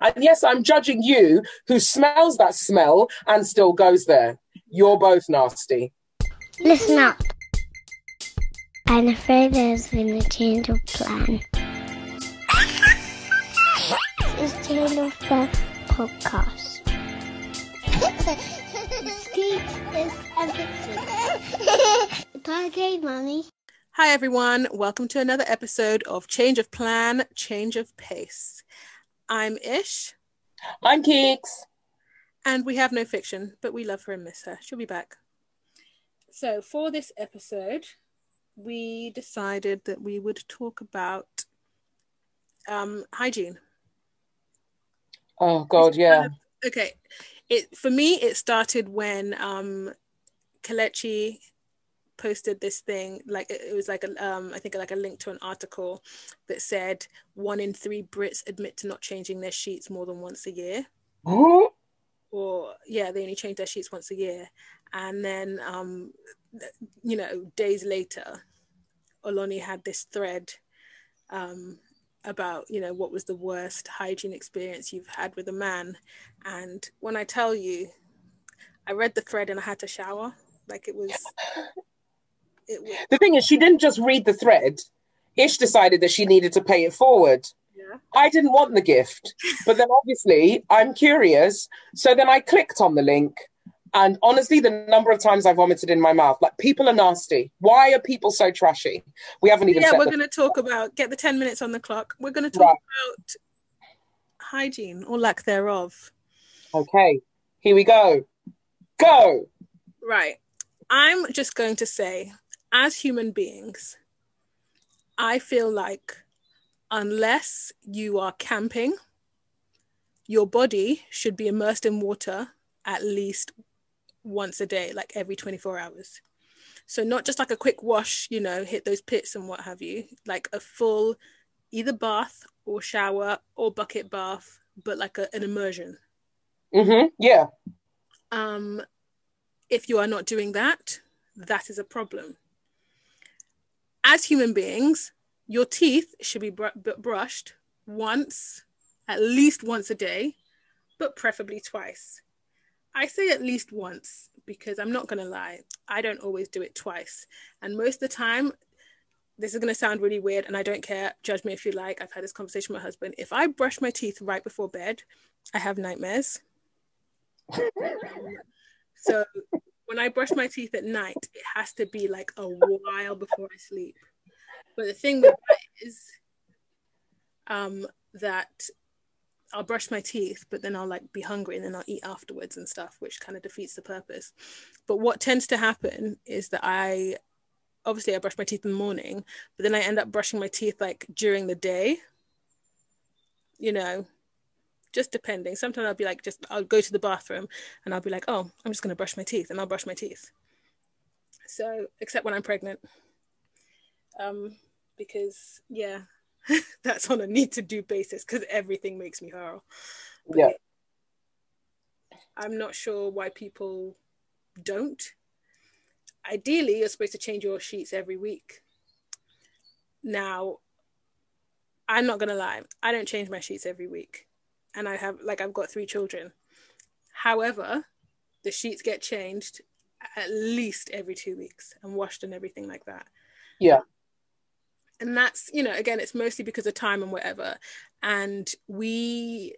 And yes, I'm judging you who smells that smell and still goes there. You're both nasty. Listen up. I'm afraid there's been a change of plan. it's Change of Plan podcast. Steve is a Okay, Mommy. Hi, everyone. Welcome to another episode of Change of Plan, Change of Pace. I'm Ish, I'm Keeks. and we have no fiction, but we love her and miss her. She'll be back. So, for this episode, we decided that we would talk about um, hygiene. Oh God, yeah. Okay, it for me it started when um, Kalechi posted this thing like it was like a um I think like a link to an article that said one in three Brits admit to not changing their sheets more than once a year. Huh? or yeah they only change their sheets once a year. And then um you know days later Oloni had this thread um about you know what was the worst hygiene experience you've had with a man. And when I tell you I read the thread and I had to shower. Like it was was The thing is, she didn't just read the thread. Ish decided that she needed to pay it forward. yeah I didn't want the gift, but then obviously I'm curious. So then I clicked on the link. And honestly, the number of times I vomited in my mouth, like people are nasty. Why are people so trashy? We haven't even yeah we're going to talk about get the 10 minutes on the clock we're going to talk Right. about hygiene or lack thereof Okay, here we go. Go. right i'm just going to say as human beings i feel like unless you are camping your body should be immersed in water at least once a day like every 24 hours so not just like a quick wash you know hit those pits and what have you like a full either bath or shower or bucket bath but like a, an immersion Mm-hmm. Yeah. um, if you are not doing that, that is a problem. As human beings, your teeth should be br- brushed once, at least once a day, but preferably twice. I say at least once because I'm not going to lie, I don't always do it twice. And most of the time, this is going to sound really weird and I don't care. Judge me if you like. I've had this conversation with my husband. If I brush my teeth right before bed, I have nightmares. So when I brush my teeth at night, it has to be like a while before I sleep. But the thing with that is um, that I'll brush my teeth, but then I'll like be hungry and then I'll eat afterwards and stuff, which kind of defeats the purpose. But what tends to happen is that I obviously I brush my teeth in the morning, but then I end up brushing my teeth like during the day. You know, just depending. Sometimes I'll be like, just I'll go to the bathroom and I'll be like, oh, I'm just gonna brush my teeth, and I'll brush my teeth. So, except when I'm pregnant, um, because yeah, that's on a need to do basis because everything makes me hurl. But Yeah. I'm not sure why people don't. Ideally, you're supposed to change your sheets every week. Now, I'm not gonna lie, I don't change my sheets every week. And I have like I've got three children. However, the sheets get changed at least every two weeks and washed and everything like that. Yeah. And that's, you know, again, it's mostly because of time and whatever. And we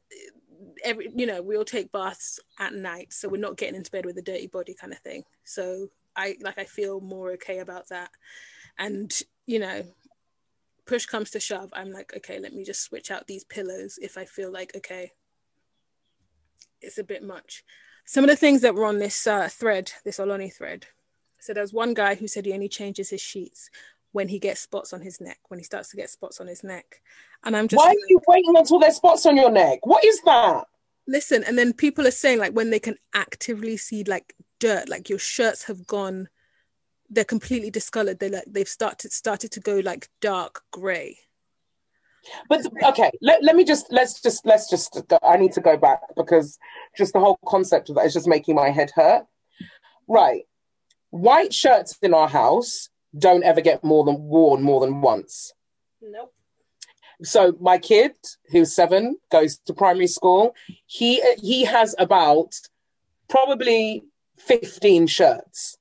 every you know, we all take baths at night, so we're not getting into bed with a dirty body kind of thing. So I like I feel more okay about that. And, you know, push comes to shove, I'm like, okay, let me just switch out these pillows if I feel like, okay, it's a bit much. Some of the things that were on this uh, thread, this Oloni thread. So there's one guy who said he only changes his sheets when he gets spots on his neck, when he starts to get spots on his neck. And I'm just Why are you waiting until there's spots on your neck? What is that? listen and then people are saying like when they can actively see like dirt like your shirts have gone they're completely discolored they like they've started started to go like dark gray But okay, let, let me just let's just let's just I need to go back because just the whole concept of that is just making my head hurt. Right. White shirts in our house don't ever get more than worn more than once. nope So my kid, who's seven, goes to primary school. He he has about probably fifteen shirts,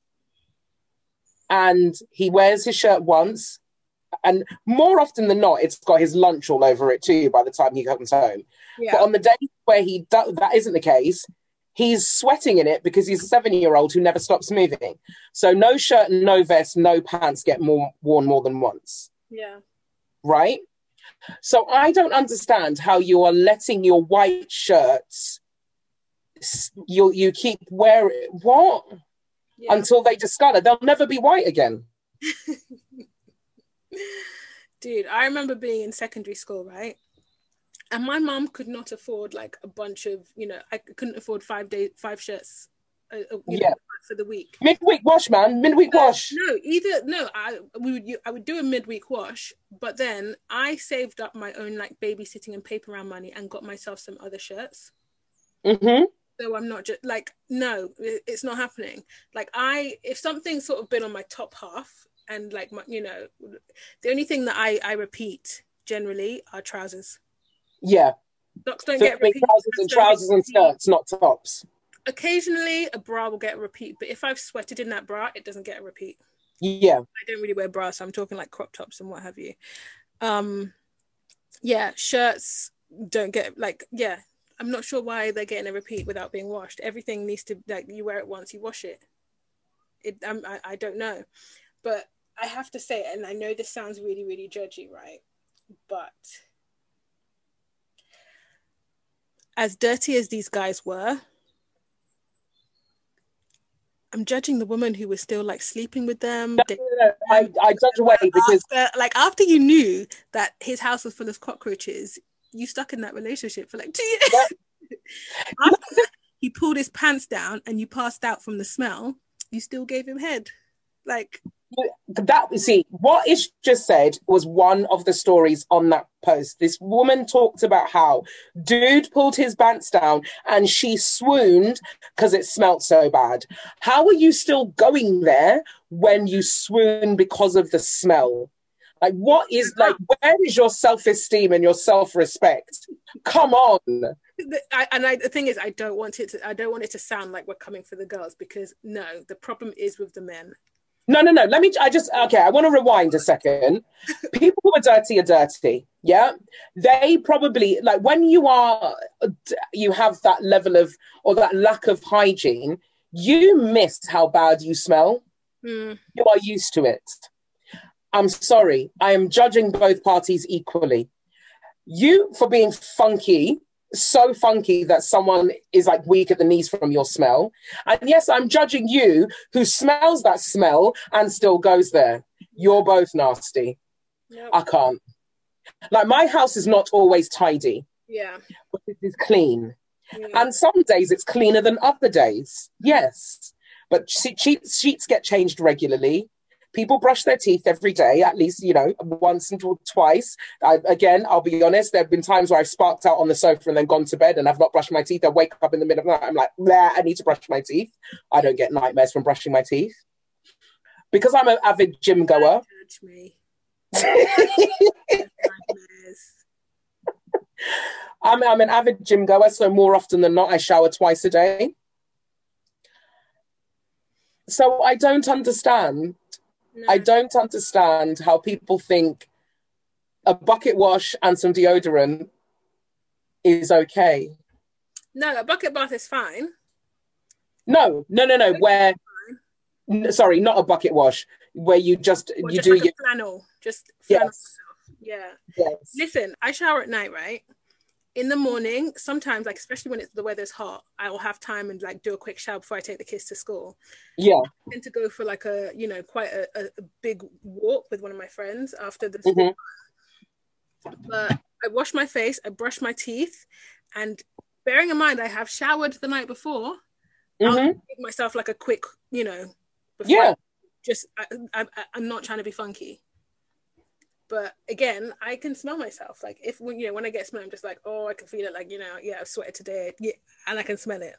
and he wears his shirt once, and more often than not, it's got his lunch all over it too. By the time he comes home, Yeah. but on the day where he do- that isn't the case, he's sweating in it because he's a seven-year-old who never stops moving. So no shirt, no vest, no pants get more worn more than once yeah. right? So I don't understand how you are letting your white shirts you you keep wearing what Yeah. until they discolor. They'll never be white again. Dude, I remember being in secondary school, right? And my mom could not afford like a bunch of, you know, I couldn't afford five day five shirts, uh, uh, Yeah. know, for the week. Midweek wash, man. Midweek wash. No, either no, I we would I would do a midweek wash, but then I saved up my own like babysitting and paper round money and got myself some other shirts. hmm So I'm not just like no, it's not happening. Like I, if something's sort of been on my top half and like my, you know, the only thing that I I repeat generally are trousers. Yeah. Socks don't So get it repeat. trousers and pants don't get trousers and skirts, not tops. Occasionally, a bra will get a repeat, but if I've sweated in that bra, it doesn't get a repeat. Yeah. I don't really wear bras, so I'm talking like crop tops and what have you. Um, yeah, shirts don't get like yeah. I'm not sure why they're getting a repeat without being washed. Everything needs to like you wear it once, you wash it. It I'm, I I don't know, but I have to say, and I know this sounds really really judgy, right? But as dirty as these guys were, I'm judging the woman who was still like sleeping with them. No, no, no, I, I judge away because after, like after you knew that his house was full of cockroaches, you stuck in that relationship for like two years. that, he pulled his pants down and you passed out from the smell. You still gave him head, like that see what Ish just said was one of the stories on that post. This woman talked about how dude pulled his pants down and she swooned because it smelt so bad. How are you still going there when you swoon because of the smell? Like what is like where is your self-esteem and your self-respect? Come on. I, and I, the thing is, I don't want it to. I don't want it to sound like we're coming for the girls because no, the problem is with the men. No, no, no. Let me. I just okay. I want to rewind a second. People who are dirty are dirty. Yeah, they probably like when you are you have that level of or that lack of hygiene. You miss how bad you smell. Mm, You are used to it. I'm sorry. I am judging both parties equally. You for being funky, so funky that someone is like weak at the knees from your smell. And yes, I'm judging you who smells that smell and still goes there. You're both nasty. no, I can't. Like my house is not always tidy, yeah, but it is clean. yeah. And some days it's cleaner than other days. Yes. But she- sheets, sheets get changed regularly. People brush their teeth every day, at least, you know, once and twice. I, again, I'll be honest, there have been times where I've sparked out on the sofa and then gone to bed and I've not brushed my teeth. I wake up in the middle of the night, I'm like, Bleh, I need to brush my teeth. I don't get nightmares from brushing my teeth. Because I'm an avid gym goer. I'm, I'm an avid gym goer, so more often than not, I shower twice a day. So I don't understand. No. I don't understand how people think a bucket wash and some deodorant is okay. No, a bucket bath is fine. No, no, no, no. Where, n- sorry, not a bucket wash, where you just Or you just do like your flannel. Just flannel Yes. Yeah. yes. Listen, I shower at night, right? In the morning, sometimes, like especially when it's the weather's hot, I will have time and like do a quick shower before I take the kids to school. yeah, I tend to go for like a you know quite a, a, big walk with one of my friends after the Mhm. but I wash my face, I brush my teeth, and bearing in mind I have showered the night before, I'll hmm give myself like a quick, you know, before yeah. I just I, I- I'm not trying to be funky. But again, I can smell myself. Like if when you know when I get smell, I'm just like, oh, I can feel it. Like you know, yeah, I've sweated today, yeah, and I can smell it.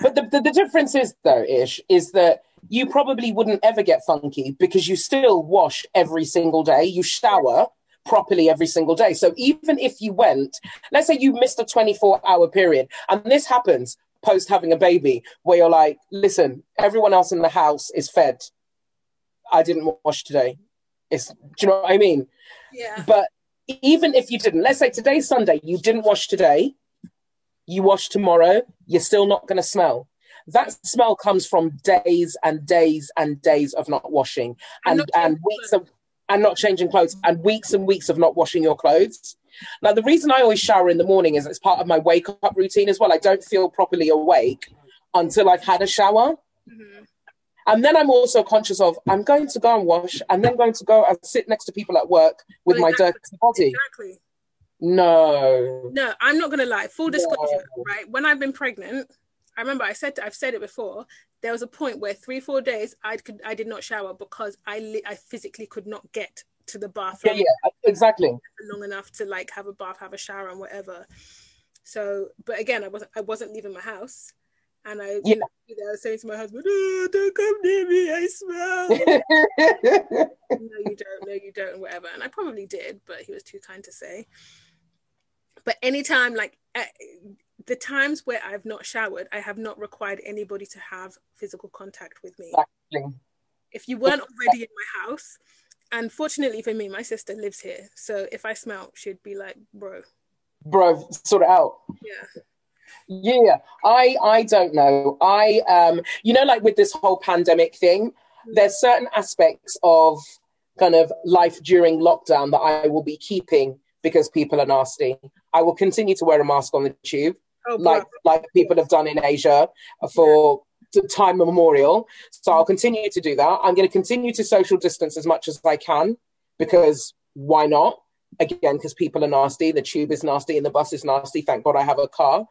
But the, the, the difference is, though, Ish, is that you probably wouldn't ever get funky because you still wash every single day. You shower, properly every single day. So even if you went, let's say you missed a 24 hour period, and this happens post having a baby, where you're like, listen, everyone else in the house is fed. I didn't wash today. It's, do you know what I mean? Yeah. But even if you didn't, let's say today's Sunday, you didn't wash today, you wash tomorrow, you're still not going to smell. That smell comes from days and days and days of not washing and, And and, weeks of and not changing clothes and weeks and weeks of not washing your clothes. Now, the reason I always shower in the morning is it's part of my wake up routine as well. I don't feel properly awake until I've had a shower. Mhm. And then I'm also conscious of I'm going to go and wash and then going to go and sit next to people at work with Well, my dirty body. Exactly. No. No, I'm not gonna lie. Full disclosure, No. right? When I've been pregnant, I remember I said I've said it before. There was a point where three, four days I could I did not shower because I li- I physically could not get to the Yeah, bathroom yeah, uh, exactly. long enough to like have a bath, have a shower, and whatever. So, but again, I wasn't I wasn't leaving my house, and I you know, I was saying to my husband, "Oh, don't come near me, I smell." no, you don't. No, you don't. Whatever. And I probably did, but he was too kind to say. But anytime, like the times where I've not showered, I have not required anybody to have physical contact with me. Exactly. If you weren't already in my house, and fortunately for me, my sister lives here, so if I smell, she'd be like, "Bro, Bro, sort it out. yeah, Yeah, I I don't know. I um you know like with this whole pandemic thing, there's certain aspects of kind of life during lockdown that I will be keeping because people are nasty. I will continue to wear a mask on the tube oh, like like people have done in Asia for t- time memorial. So I'll continue to do that. I'm going to continue to social distance as much as I can because why not? Again, because people are nasty. The tube is nasty and the bus is nasty. Thank God I have a car.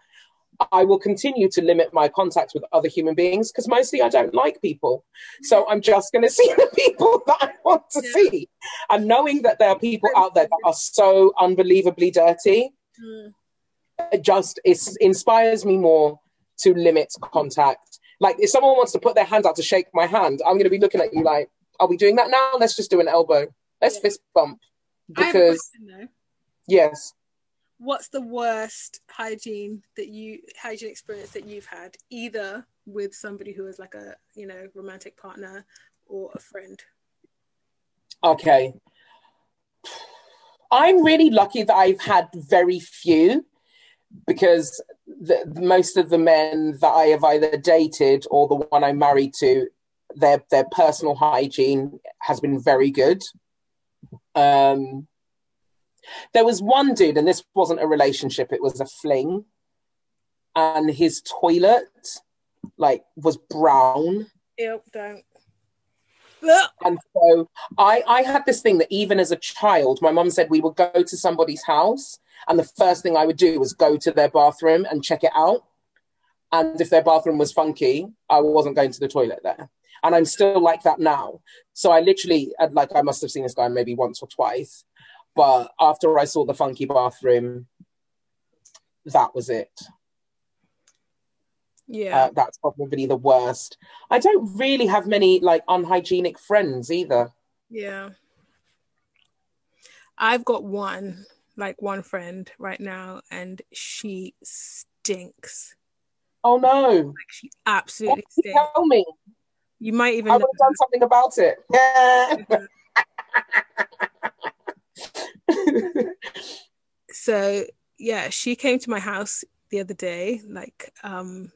I will continue to limit my contact with other human beings because mostly I don't like people. So I'm just going to see the people that I want to Yeah. see. And knowing that there are people out there that are so unbelievably dirty, Mm, it just it inspires me more to limit contact. Like if someone wants to put their hand out to shake my hand, I'm going to be looking at you like, "Are we doing that now? Let's just do an elbow. Let's Yeah. fist bump." I have a Because question though. yes, What's the worst hygiene that you hygiene experience that you've had, either with somebody who is like a you know romantic partner or a friend? okay. I'm really lucky that I've had very few because the, most of the men that I have either dated or the one I'm married to, their their personal hygiene has been very good. Um, there was one dude, and this wasn't a relationship; it was a fling, and his toilet like was brown. Yep, don't. And so I, I had this thing that even as a child, my mum said we would go to somebody's house, and the first thing I would do was go to their bathroom and check it out. And if their bathroom was funky, I wasn't going to the toilet there. And I'm still like that now. So I literally, uh, like, I must have seen this guy maybe once or twice. But after I saw the funky bathroom, that was it. Yeah. Uh, that's probably the worst. I don't really have many like unhygienic friends either. Yeah. I've got one, like one friend right now, and she stinks. Oh no. Like she absolutely stinks. Tell me. You might even I would have done something about it. Yeah. so yeah, she came to my house the other day, like um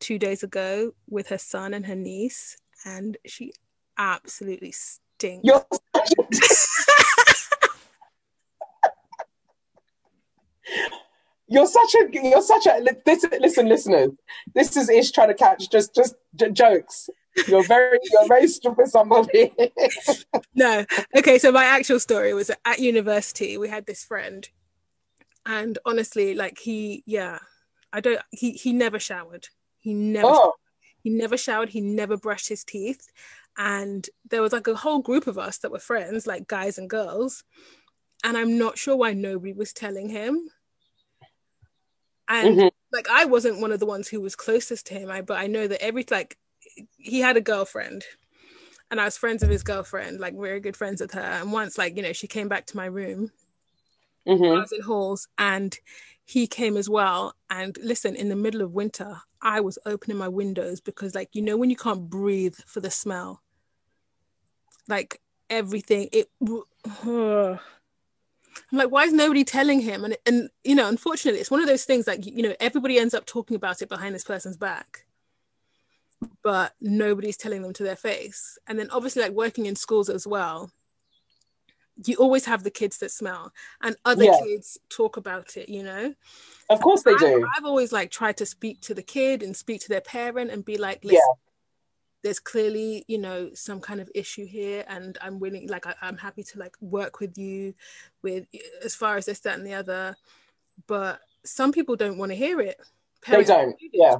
two days ago, with her son and her niece, and she absolutely stinks. You're You're such a you're such a this listen listeners this is Ish trying to catch just just j- jokes you're very you're very stupid somebody. No. Okay so my actual story was at university we had this friend and honestly like he yeah i don't he he never showered. He never oh. he never showered he never brushed his teeth and there was like a whole group of us that were friends like guys and girls and i'm not sure why nobody was telling him. And Mhm. like i wasn't one of the ones who was closest to him I, but i know that every like he had a girlfriend and I was friends with his girlfriend, like very good friends with her. And once, like you know, she came back to my room. Mhm. I was in halls, and he came as well. And listen, in the middle of winter, I was opening my windows because, like, you know, when you can't breathe for the smell, like everything, it. I'm like, why is nobody telling him? And and you know, unfortunately, it's one of those things like you know, everybody ends up talking about it behind this person's back, but nobody's telling them to their face. And then obviously, like working in schools as well, you always have the kids that smell, and other Yeah. kids talk about it. You know, Of course they I've, do. I've always like tried to speak to the kid and speak to their parent and be like, Yeah. there's clearly, you know, some kind of issue here, and I'm willing, like, I, I'm happy to like work with you with as far as this, that, and the other. But some people don't want to hear it. They don't. Yeah.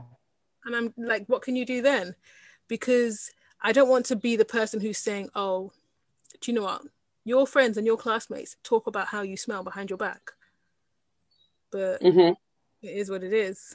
And I'm like, what can you do then? Because I don't want to be the person who's saying, oh, do you know what? Your friends and your classmates talk about how you smell behind your back. But hmm it is what it is.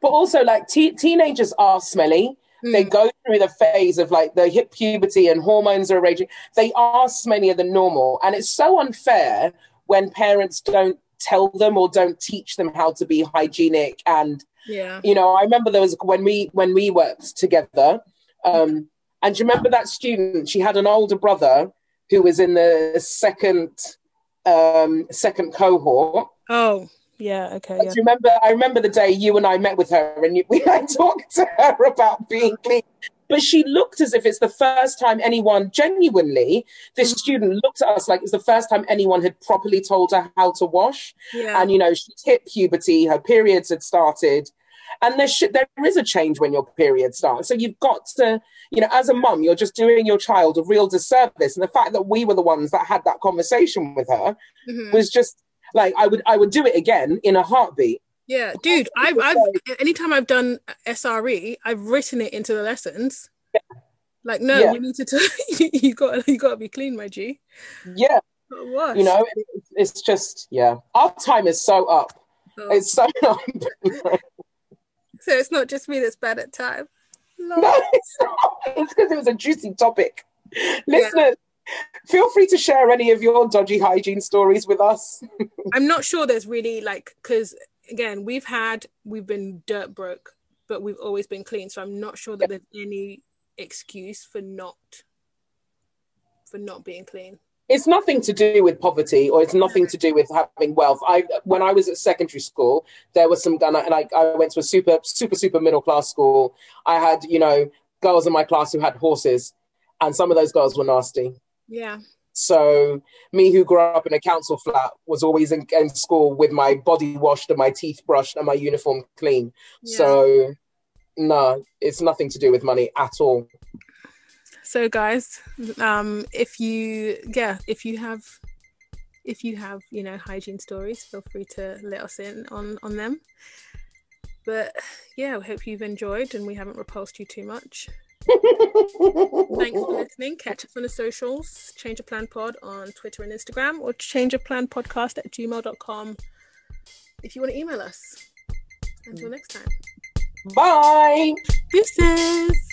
But also, like te- teenagers are smelly. They Mm. go through the phase of like the hip puberty and hormones are raging. They are smellier than normal, and it's so unfair when parents don't tell them or don't teach them how to be hygienic and Yeah. you know i remember there was when we when we worked together um and do you remember that student she had an older brother who was in the second um second cohort Oh, yeah. Okay. do Yeah. you remember i remember the day you and i met with her and you, we I talked to her about being clean but she looked as if it's the first time anyone genuinely this Mhm. student looked at us like it's the first time anyone had properly told her how to wash Yeah. and you know she's hit puberty her periods had started and there should there is a change when your period starts so you've got to you know as a mum you're just doing your child a real disservice and the fact that we were the ones that had that conversation with her Mhm. was just like i would i would do it again in a heartbeat Yeah, dude. I've, I've anytime I've done SRE, I've written it into the lessons. Yeah. Like, no, Yeah. you need to. T- you got, you got to be clean, my G. yeah Gotta you know it's, it's just yeah our time is so up Oh. it's so up so it's not just me that's bad at time. Lord. no it's not it's because it was a juicy topic listeners feel free to share any of your dodgy hygiene stories with us I'm not sure there's really like because again we've had we've been dirt broke, but we've always been clean. So I'm not sure that there's any excuse for not for not being clean. it's nothing to do with poverty or it's nothing to do with having wealth i when i was at secondary school there was some I, and I, I went to a super super super middle class school i had you know girls in my class who had horses and some of those girls were nasty Yeah. So me who grew up in a council flat was always in, in school with my body washed and my teeth brushed and my uniform clean. Yeah. so no it's nothing to do with money at all. So guys um if you yeah if you have if you have you know hygiene stories feel free to let us in on on them. But yeah we hope you've enjoyed and we haven't repulsed you too much thanks for listening. Catch us on the socials. Change of plan pod on twitter and instagram or change of plan podcast at gmail.com if you want to email us. Until mm. next time. Bye. Deuces